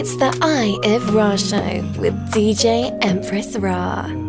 It's the Eye of Rah show with DJ Empress Rah.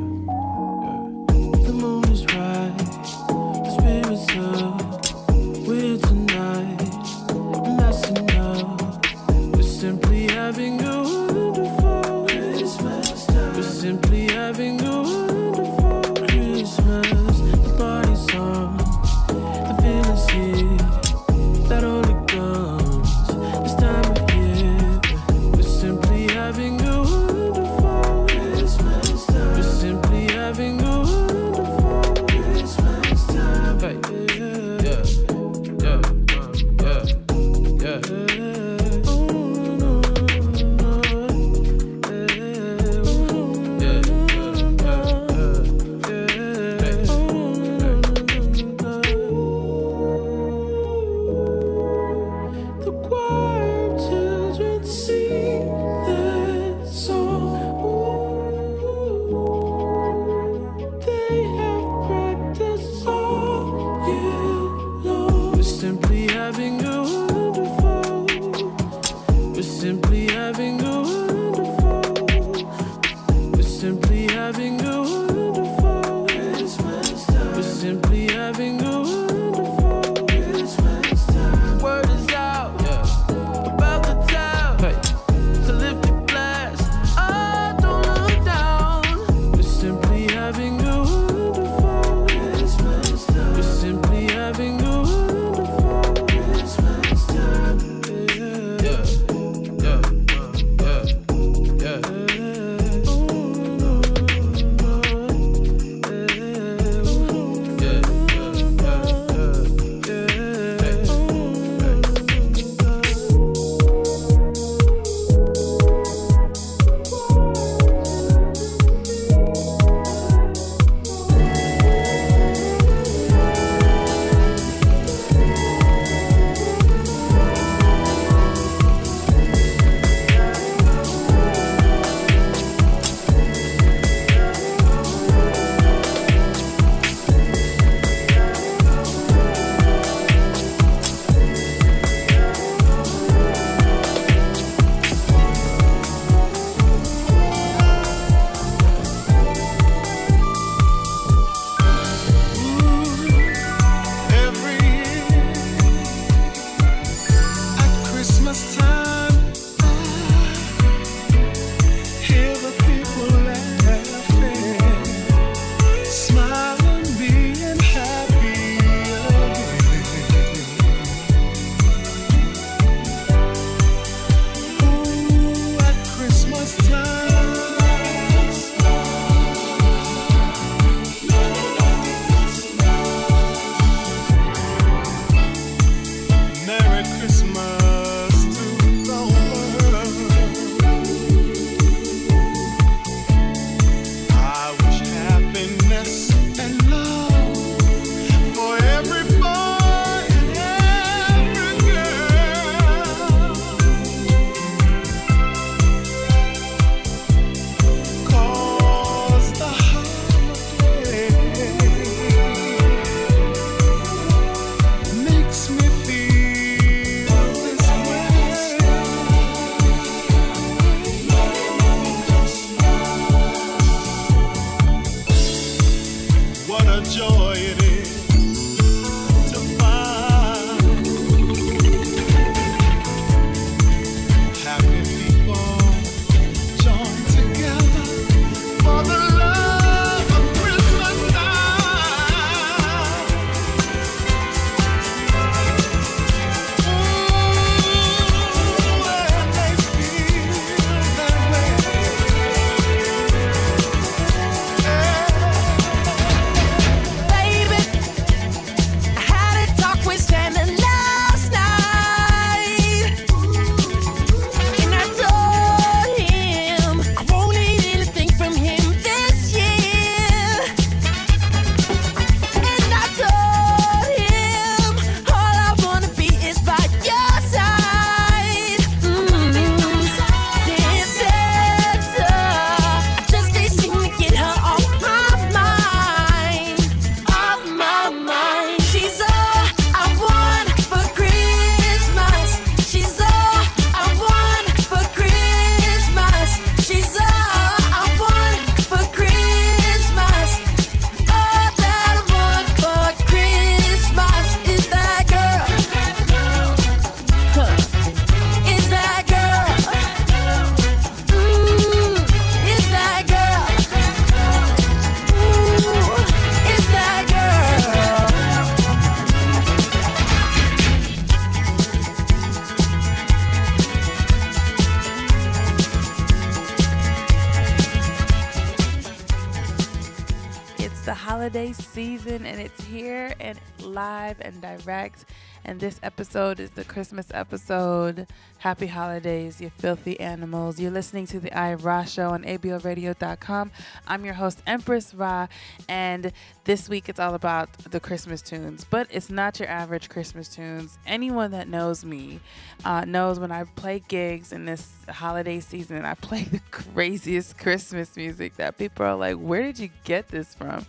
Season, and it's here and live and direct. And this episode is the Christmas episode. Happy holidays, you filthy animals. You're listening to the Eye Rah Show on ABLRadio.com. I'm your host, Empress Rah, and this week it's all about the Christmas tunes. But it's not your average Christmas tunes. Anyone that knows me uh, knows when I play gigs in this holiday season, I play the craziest Christmas music that people are like, where did you get this from?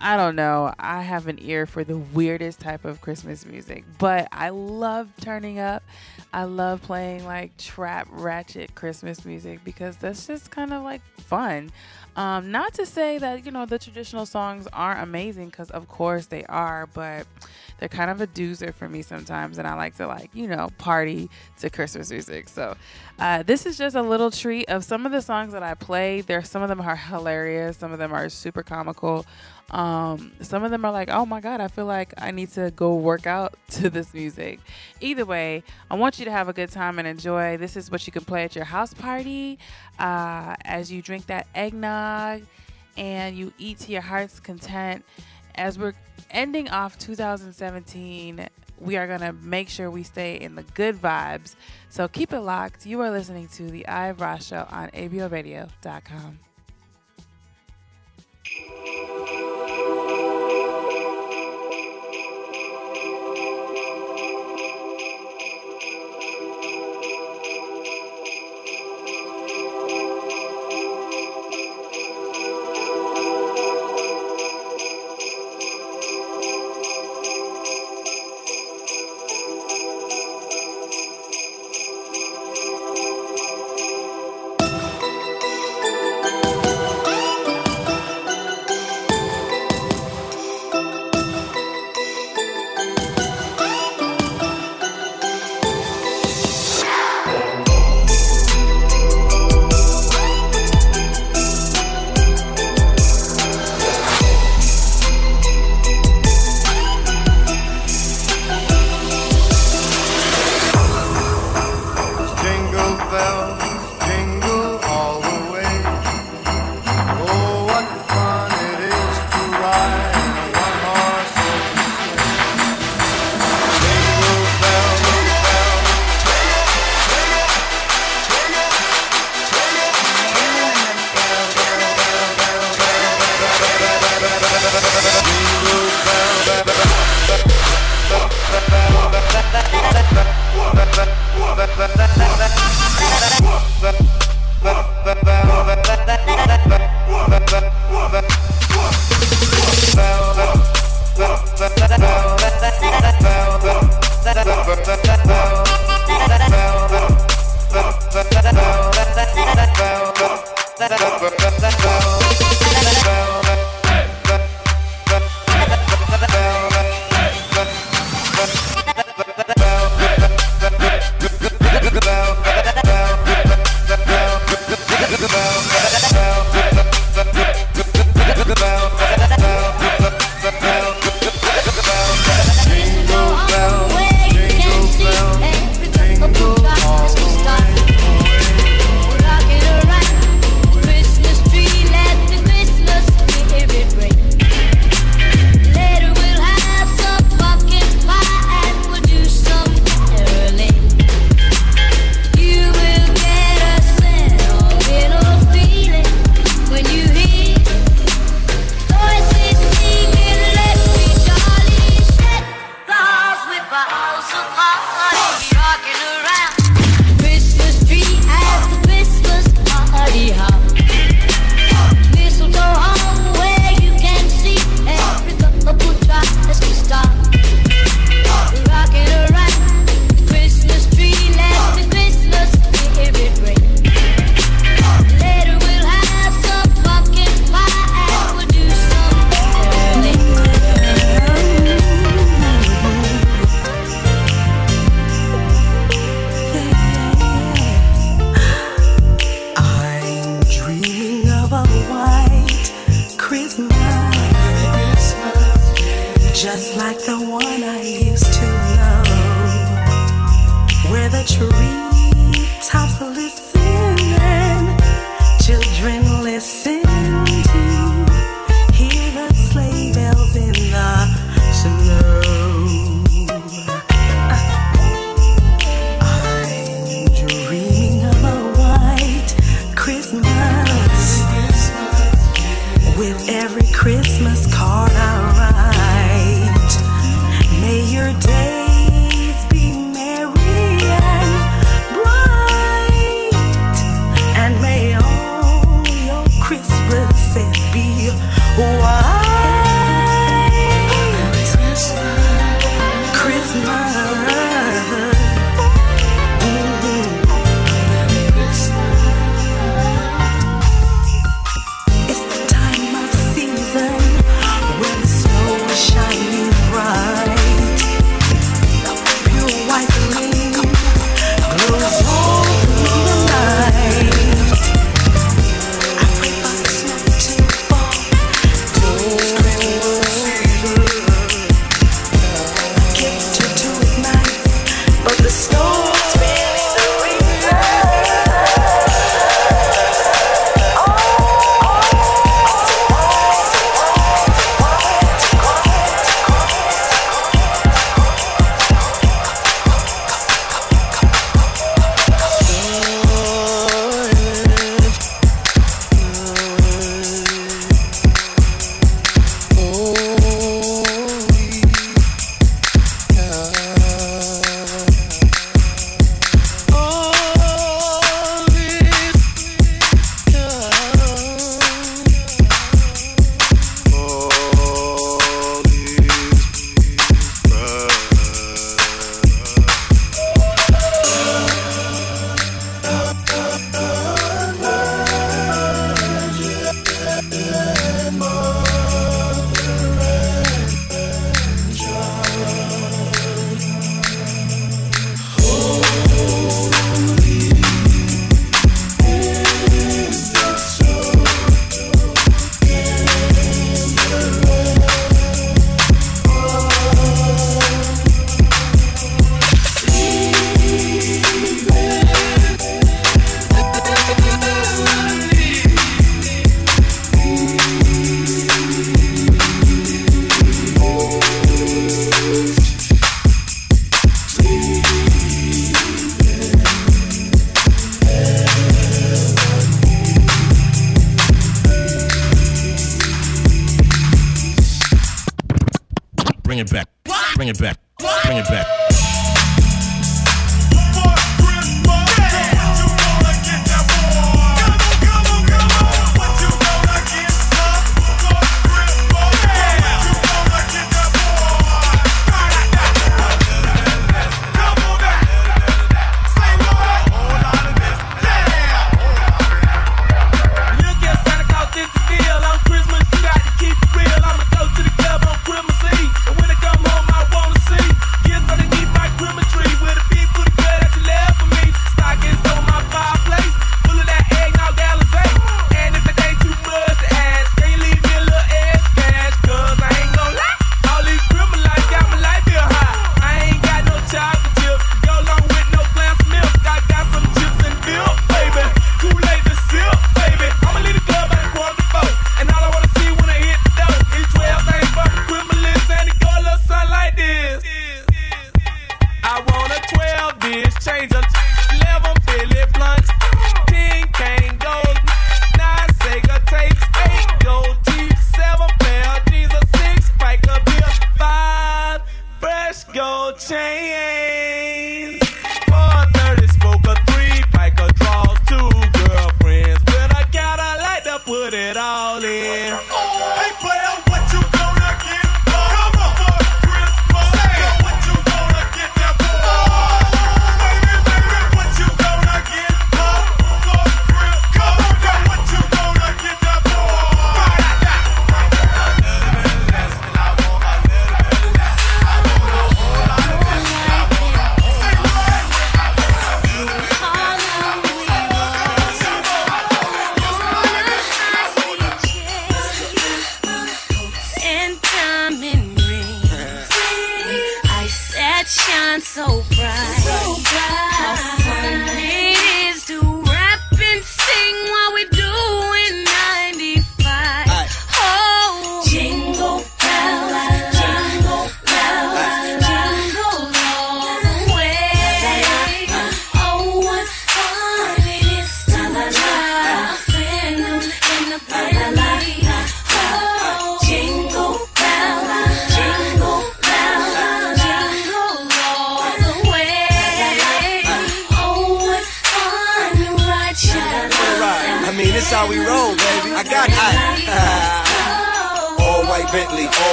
I don't know. I have an ear for the weirdest type of Christmas music, but I love turning up. I love playing like trap ratchet Christmas music because that's just kind of like fun. Um, not to say that, you know, the traditional songs aren't amazing because of course they are, but they're kind of a doozer for me sometimes. And I like to like, you know, party to Christmas music. So uh, this is just a little treat of some of the songs that I play. There, some of them are hilarious. Some of them are super comical. Um, some of them are like, oh my God, I feel like I need to go work out to this music. Either way, I want you to have a good time and enjoy. This is what you can play at your house party uh, as you drink that eggnog and you eat to your heart's content. As we're ending off 2017, we are going to make sure we stay in the good vibes. So keep it locked. You are listening to the Rah Show on ABLRadio.com.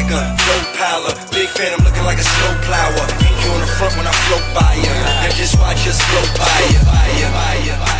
Wagner, low power. Big fan, I'm looking like a snow plower. You on the front when I float by ya. And just watch us float by ya. By ya, by ya, by ya.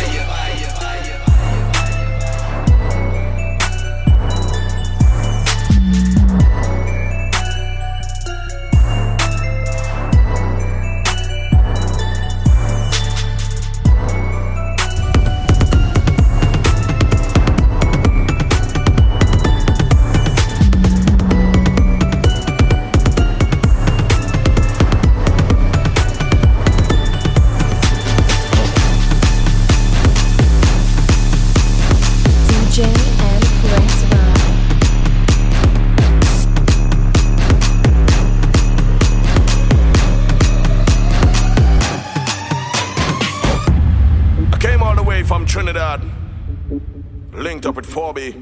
for me.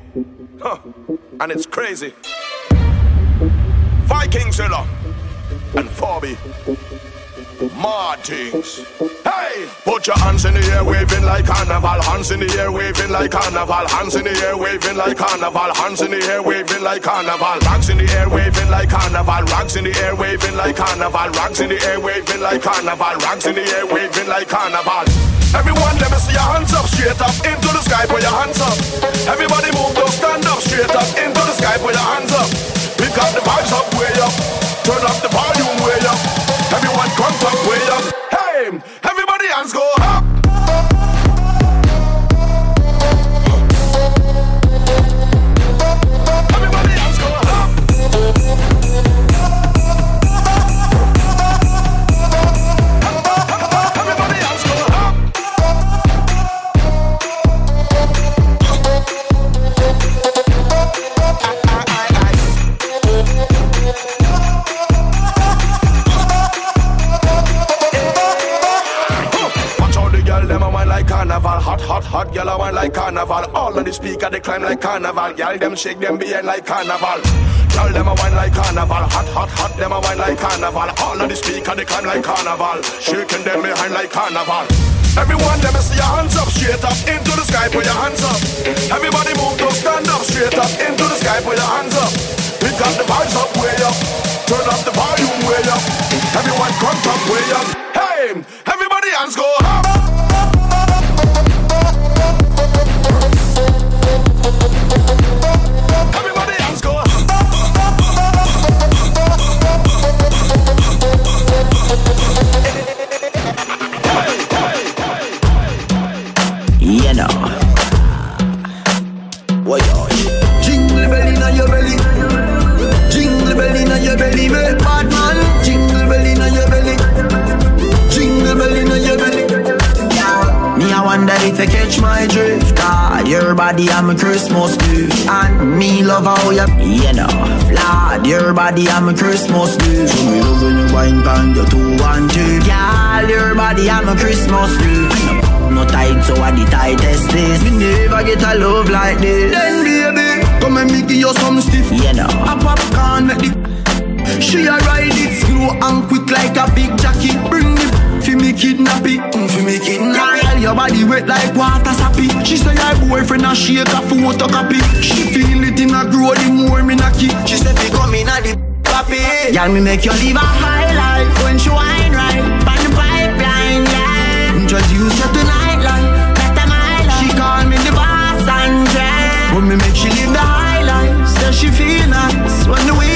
Huh. And it's crazy. Vikings, you know. And for me. Martins. Hey! Put your hands in the air, waving like carnival. Hands in the air, waving like carnival. Hands in the air, waving like carnival. Hands in the air, waving like carnival. Rags in the air, waving like carnival. Rags in the air, waving like carnival. Rags in the air, waving like carnival. Rags in the air, waving like carnival. Everyone, let me see your hands up straight up into the sky. Put your hands up. Everybody move, don't stand up straight up into the sky. Put your hands up. We got the vibes up way up. Turn up the volume way up. Everyone, come up. All of the speaker they climb like carnival. Girl them shake them behind like carnival. Girl them a wine like carnival. Hot hot hot them a wine like carnival. All of the speaker they climb like carnival. Shaking them behind like carnival. Everyone, let me see your hands up, straight up into the sky, put your hands up. Everybody move, don't stand up, straight up into the sky, put your hands up. We got the vibes up, way up. Turn up the volume, way up. Everyone, come up, way up. Hey, everybody, hands go up. You know Lord, your body I'm a Christmas gift So me love when you wine pan your two and two Girl, your body I'm a Christmas gift No tight so I the tightest this Me never get a love like this Then baby, come and me give you some stiff You know. A popcorn make the she a ride it slow and quick like a big jockey. Bring the fi me kidnap it, mm, fi me kidnap it. Girl, your body wet like water sappy. She say her boyfriend a shake a photocopy. She feel in a grow the more me knocky. She said, fi come in a the papi. Girl, me make you live a high life when she wine right on the pipeline. Yeah, introduce her to nightlife. Better my life. She call me the boss and yeah. When me make she live the high life, say she feel nice when the weed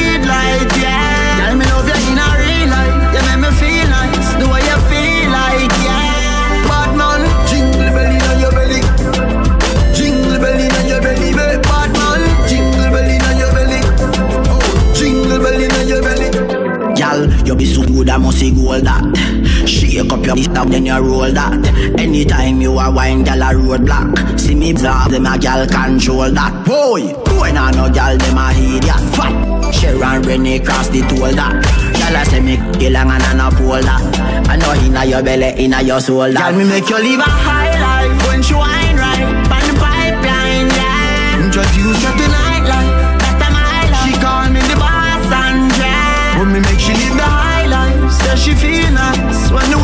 Shake up your up, then you roll that. Anytime you a wine, gal a roadblock. See me blah, them a gal control that. Boy, boy, nah no gal, them a idiot. Fat. Sharon Renee cross the toll that. Gal a say me kill and I no pull that. I know inna your belly, inna your soul that. Gal me make you live a high life when she wine right on the pipeline, yeah. Introduce her to nightlife, that's my life. She call me the boss and yeah. When me make she live the high life, say she feel nice when the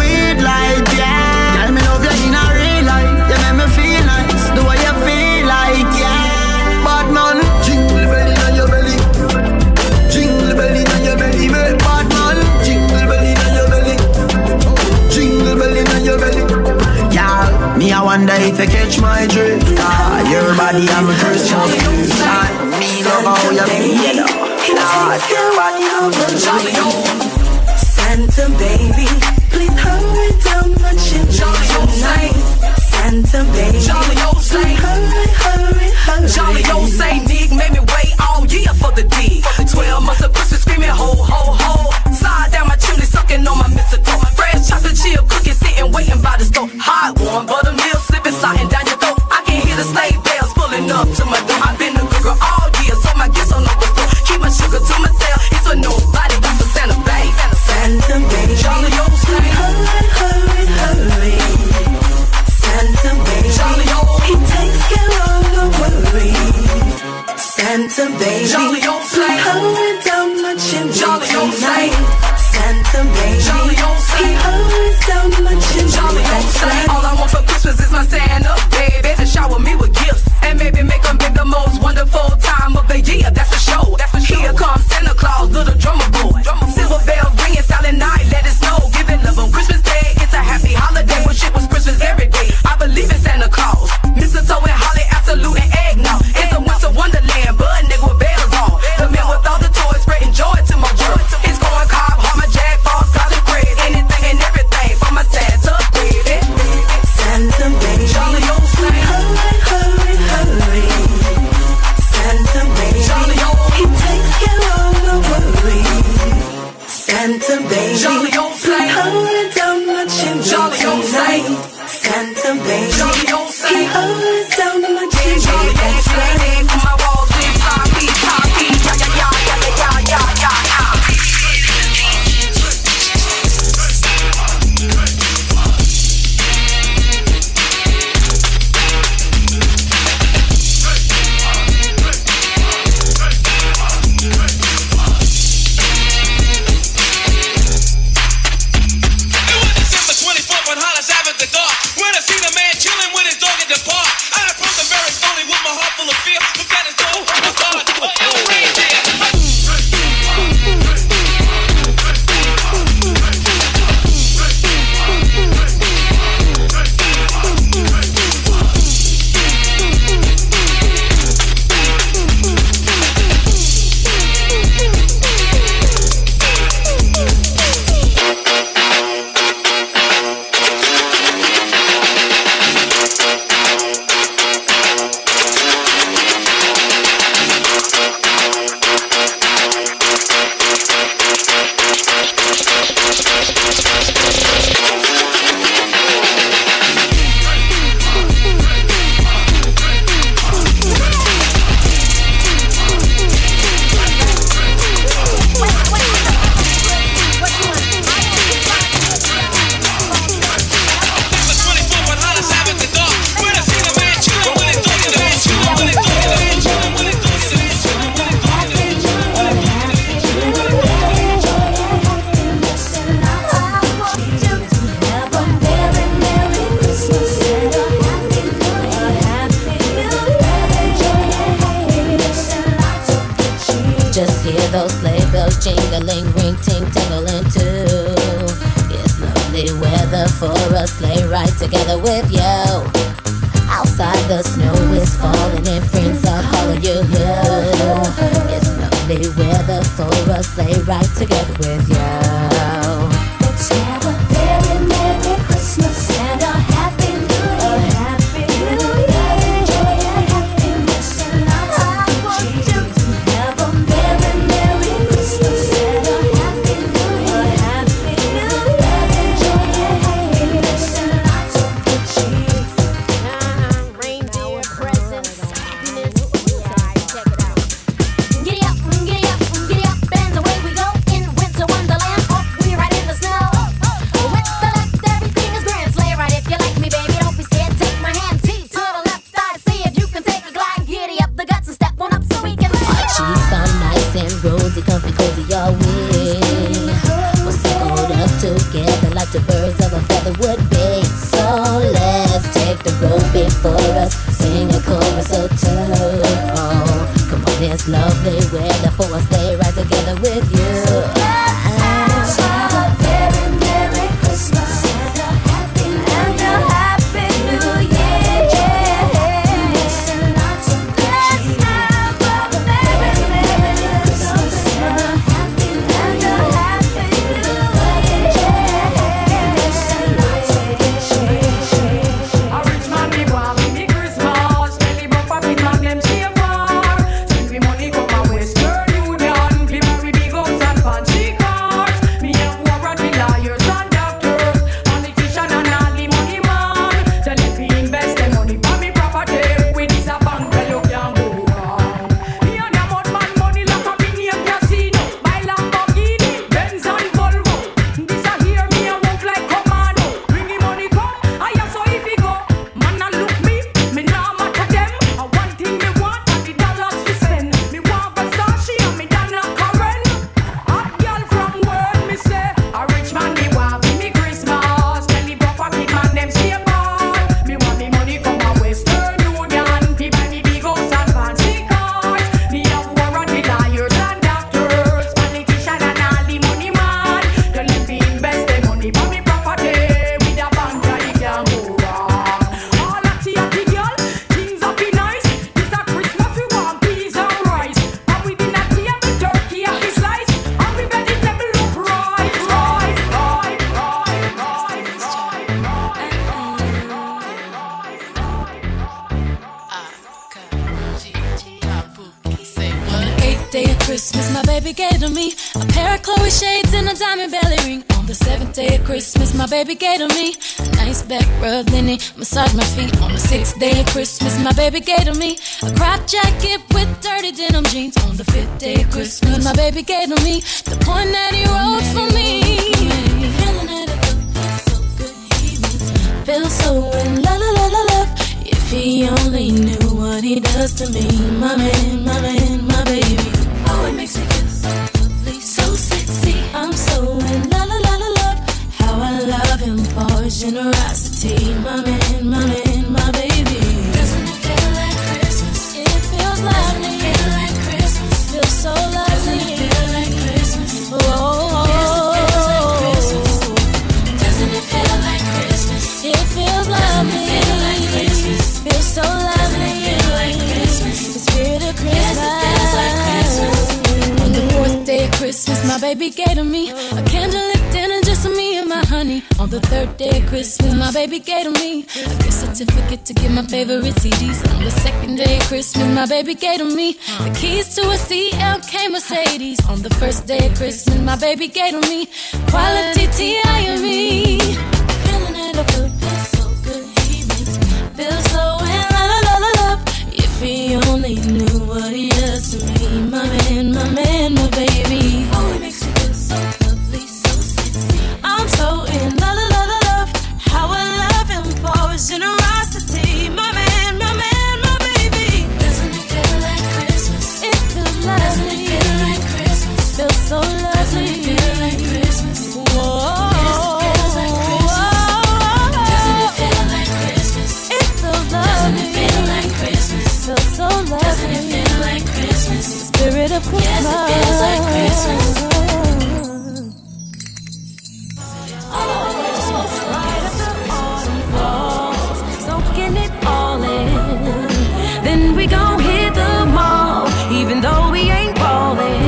wonder if you catch my drift. Ah, your body I'm a Christmas gift. And me love how you feel. Lord, your body I'm a Santa baby, please hurry down my chimney tonight. Santa baby, please hurry, hurry, hurry. Jolly old Saint Nick made me wait all year for the D. all we We're snuggled up together like the birds baby gave to me a nice back rub, he massaged my feet. On the sixth day of Christmas, my baby gave to me a crop jacket with dirty denim jeans. On the fifth day of Christmas, my baby gave to me the point that he wrote for me feel so in la la la la love. If he only knew what he does to me, my man, my man, my baby. Oh, it makes me feel so lovely, so sexy. I'm so in la la love him for his generosity, my man, my man, my baby. Doesn't it feel like Christmas? It feels lovely. Doesn't it feel like Christmas? Feels so lovely. Doesn't it feel like Christmas? Oh, doesn't it feel like Christmas? It feels lovely. Feel like Christmas. Feels so lovely. Feel like Christmas. The spirit of Christmas. On the fourth day of Christmas, my baby gave to me a candlelit On the third day of Christmas, my baby gave to me a gift certificate to get my favorite CDs. On the second day of Christmas, my baby gave to me the keys to a CLK Mercedes. On the first day of Christmas, my baby gave to me quality T.I.M.E. Feeling it, so good. He makes me feel so in love. If he only knew what he does to me, my man, my man, my baby. Generosity, my man, my man, my baby. Doesn't it feel like Christmas? It feels lovely. Doesn't it feel like Christmas? Feels so lovely. Doesn't it feel like Christmas? Whoa. Doesn't it feel like Christmas? It feels lovely. Doesn't it feel like Christmas? Feels so lovely. Doesn't it feel like Christmas? of Christmas. Yes, it feels like Christmas. We gon' hit the mall, even though we ain't ballin'.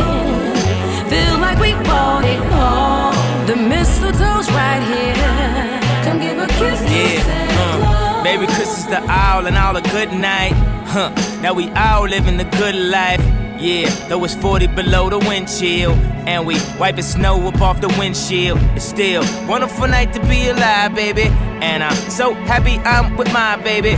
Feel like we bought it all. The mistletoe's right here. Come give a kiss to Yeah, uh. Baby Christmas the owl and all a good night. Huh, now we all living the good life. Yeah, though it's 40 below the wind chill. And we wiping snow up off the windshield. It's still wonderful night to be alive, baby. And I'm so happy I'm with my baby.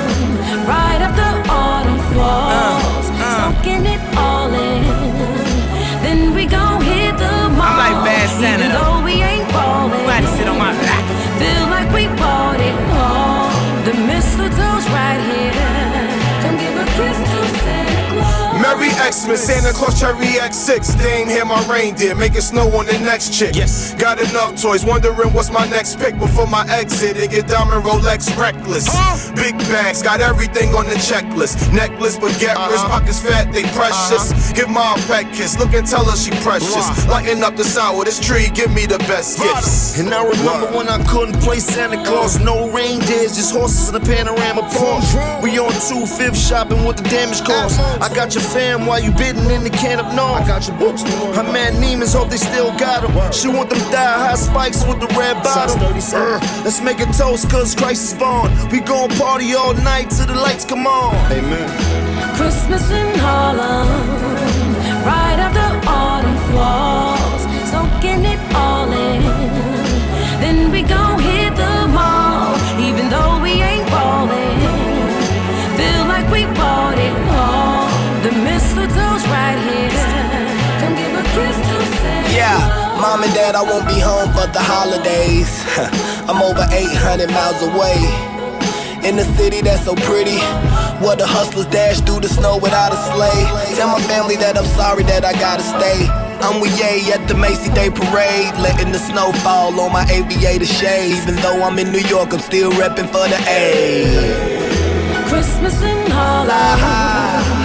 Right after autumn falls, uh. soaking it all in. Merry Xmas, Santa Claus Cherry X6. They ain't hear my reindeer, making snow on the next chick. Yes. Got enough toys, wondering what's my next pick before my exit. It get diamond Rolex reckless. Big bags, got everything on the checklist. Necklace, baguette wrist, pockets fat, they precious. Give mom a pet kiss, look and tell her she precious. Lighten up the sour, this tree, give me the best gifts. And I remember when I couldn't play Santa Claus, no reindeers, just horses in a Panamera Porsche. We on two fifth shopping with the damage cost. I got your fam while you bidding in the can of North. I got your books. Her man Neiman's hope they still got them. She want them thigh high spikes with the red bottom. Uh, let's make a toast cause Christ is born. We gon' party all night till the lights come on. Amen. Christmas in Harlem, right after autumn falls, mom and dad, I won't be home for the holidays. I'm over 800 miles away. In a city that's so pretty, where the hustlers dash through the snow without a sleigh. Tell my family that I'm sorry that I gotta stay. I'm with Ye at the Macy Day Parade, letting the snow fall on my aviator shades. Even though I'm in New York, I'm still repping for the A. Christmas in Harlem,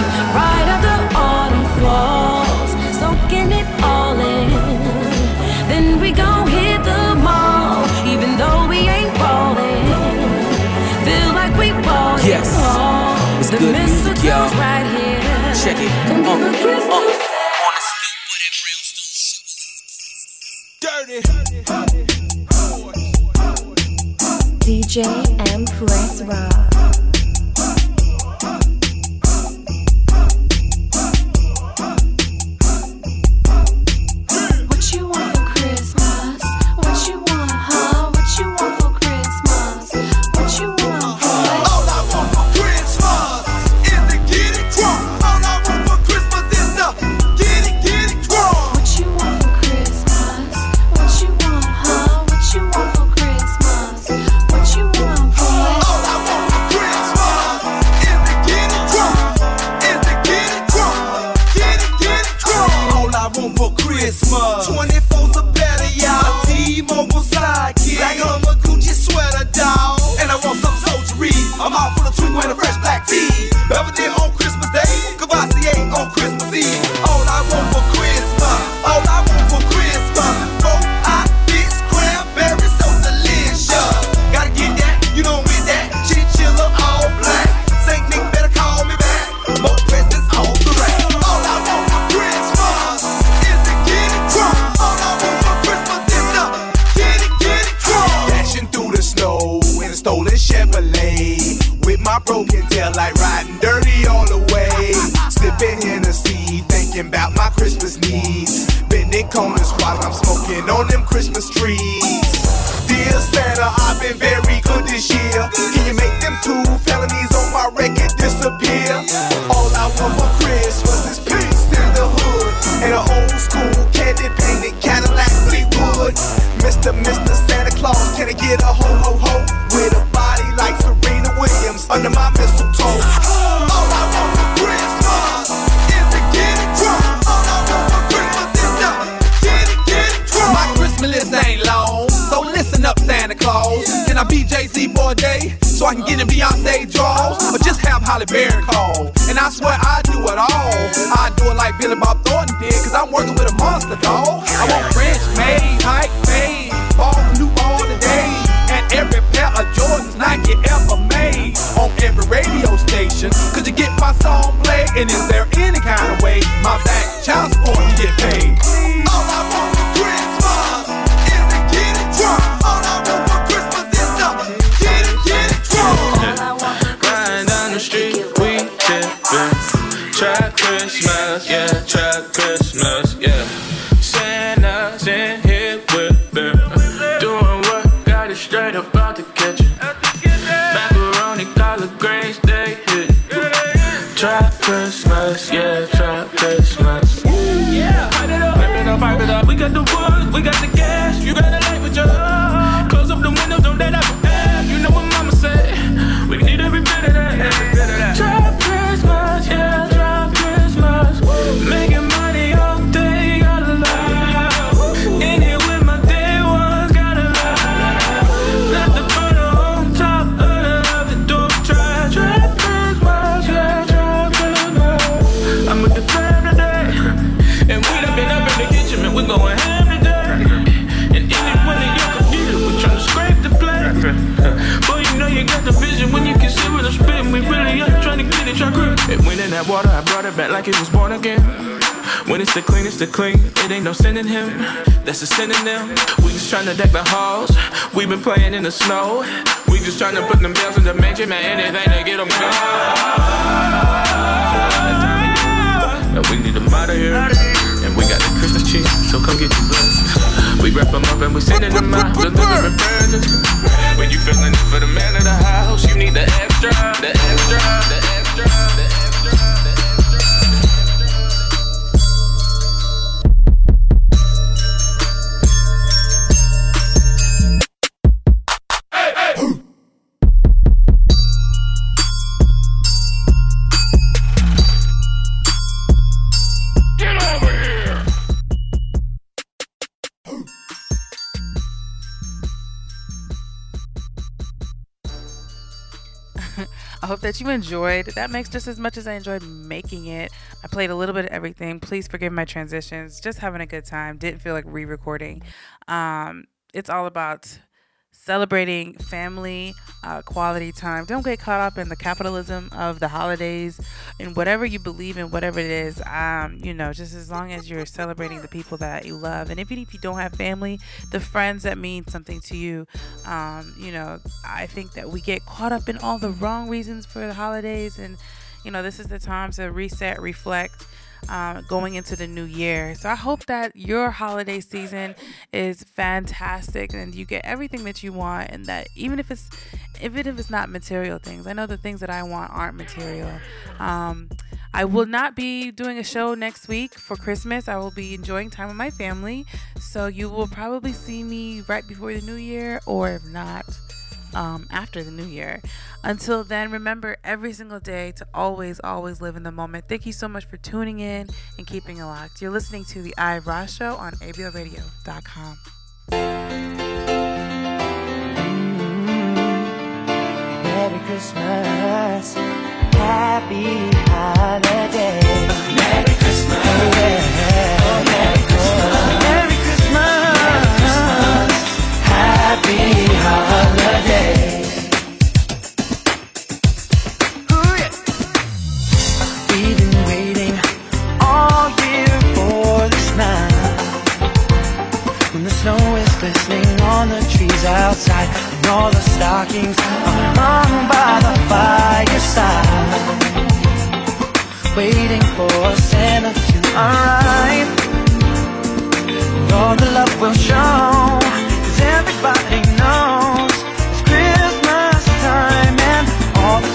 DJ Empress Rah. Like it was born again. When it's the clean, it's the clean. It ain't no sin in him. That's a synonym. We just tryna deck the halls. We been playing in the snow. We just tryna put them bells in the mansion, man. Anything to get them gone. Now we need them out of here. And we got the Christmas tree, so come get your blessings. We wrap them up and we sending them out, delivering presents. When you feeling it for the man of the house, you need the extra, the extra, the extra, the extra, you enjoyed that makes just as much as I enjoyed making it. I played a little bit of everything. Please forgive my transitions. Just having a good time. Didn't feel like re-recording. Um, it's all about celebrating family, uh, quality time. Don't get caught up in the capitalism of the holidays and whatever you believe in, whatever it is. Um, you know, just as long as you're celebrating the people that you love, and even if you don't have family, the friends that mean something to you. Um, you know, I think that we get caught up in all the wrong reasons for the holidays, and you know, this is the time to reset, reflect um, going into the new year. So I hope that your holiday season is fantastic and you get everything that you want, and that even if it's even if it's not material things, I know the things that I want aren't material. Um, I will not be doing a show next week for Christmas. I will be enjoying time with my family. So you will probably see me right before the new year, or if not, um, after the new year. Until then, remember every single day to always, always live in the moment. Thank you so much for tuning in and keeping it locked. You're listening to the Eye Rah's Show on ablradio.com. Merry Christmas, Happy Holiday. Merry Christmas, yeah. Merry Christmas, Merry Christmas, Happy Holiday. We've been waiting all year for this night when the snow is glistening on the trees outside and all the stockings are hung by the fireside waiting for Santa to arrive all the love will show cause everybody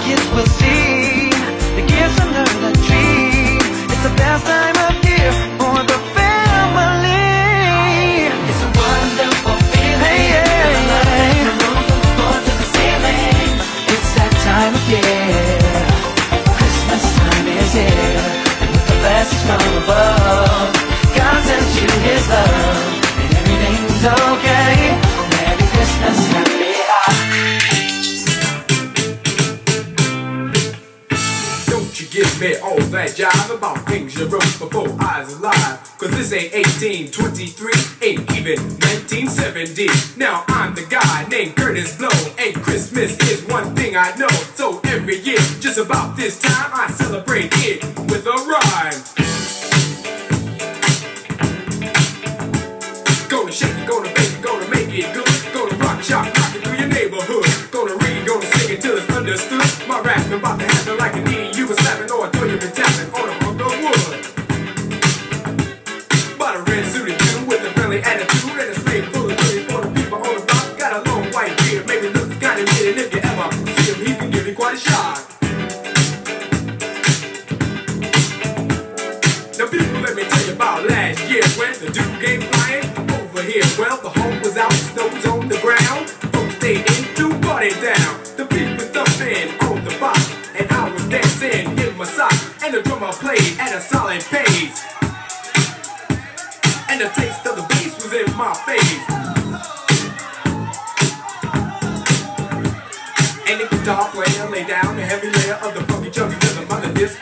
kids will this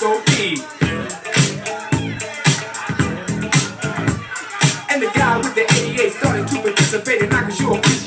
disco beat. And the guy with the 88 started to participate, and I could sure appreciate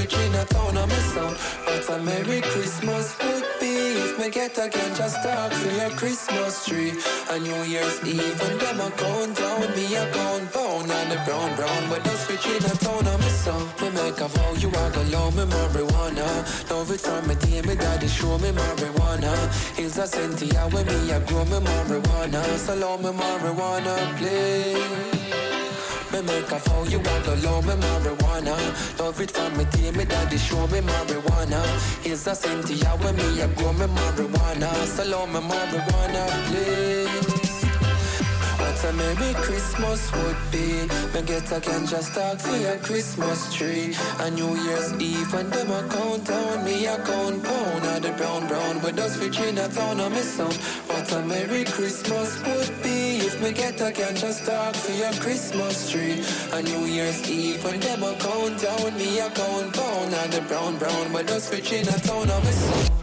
rich in a town of my sound. What a Merry Christmas would be. If me get again just talk for your Christmas tree. A New Year's Eve when them a count down, me a count pound. Of the brown brown, but those rich in a town of my sound. Me make a vow you are gonna love me marijuana. It from me day, me daddy show me marijuana. Hills a Cynthia when me a grow me marijuana. So love me marijuana, please. Me make a vow you are gonna love me marijuana. Love it from me day, me daddy show me marijuana. Hills a Cynthia when me a grow me marijuana. So love me marijuana, please. What a Merry Christmas would be. Me get a can just talk for your Christmas tree. A New Year's Eve when them a count down, me a count pound of the brown brown. With us rich in a town of me sound. What a Merry Christmas would be me get a can just talk for your Christmas tree. A New Year's Eve when them a count down, me a count pound and the brown brown. With us rich in a town of sound.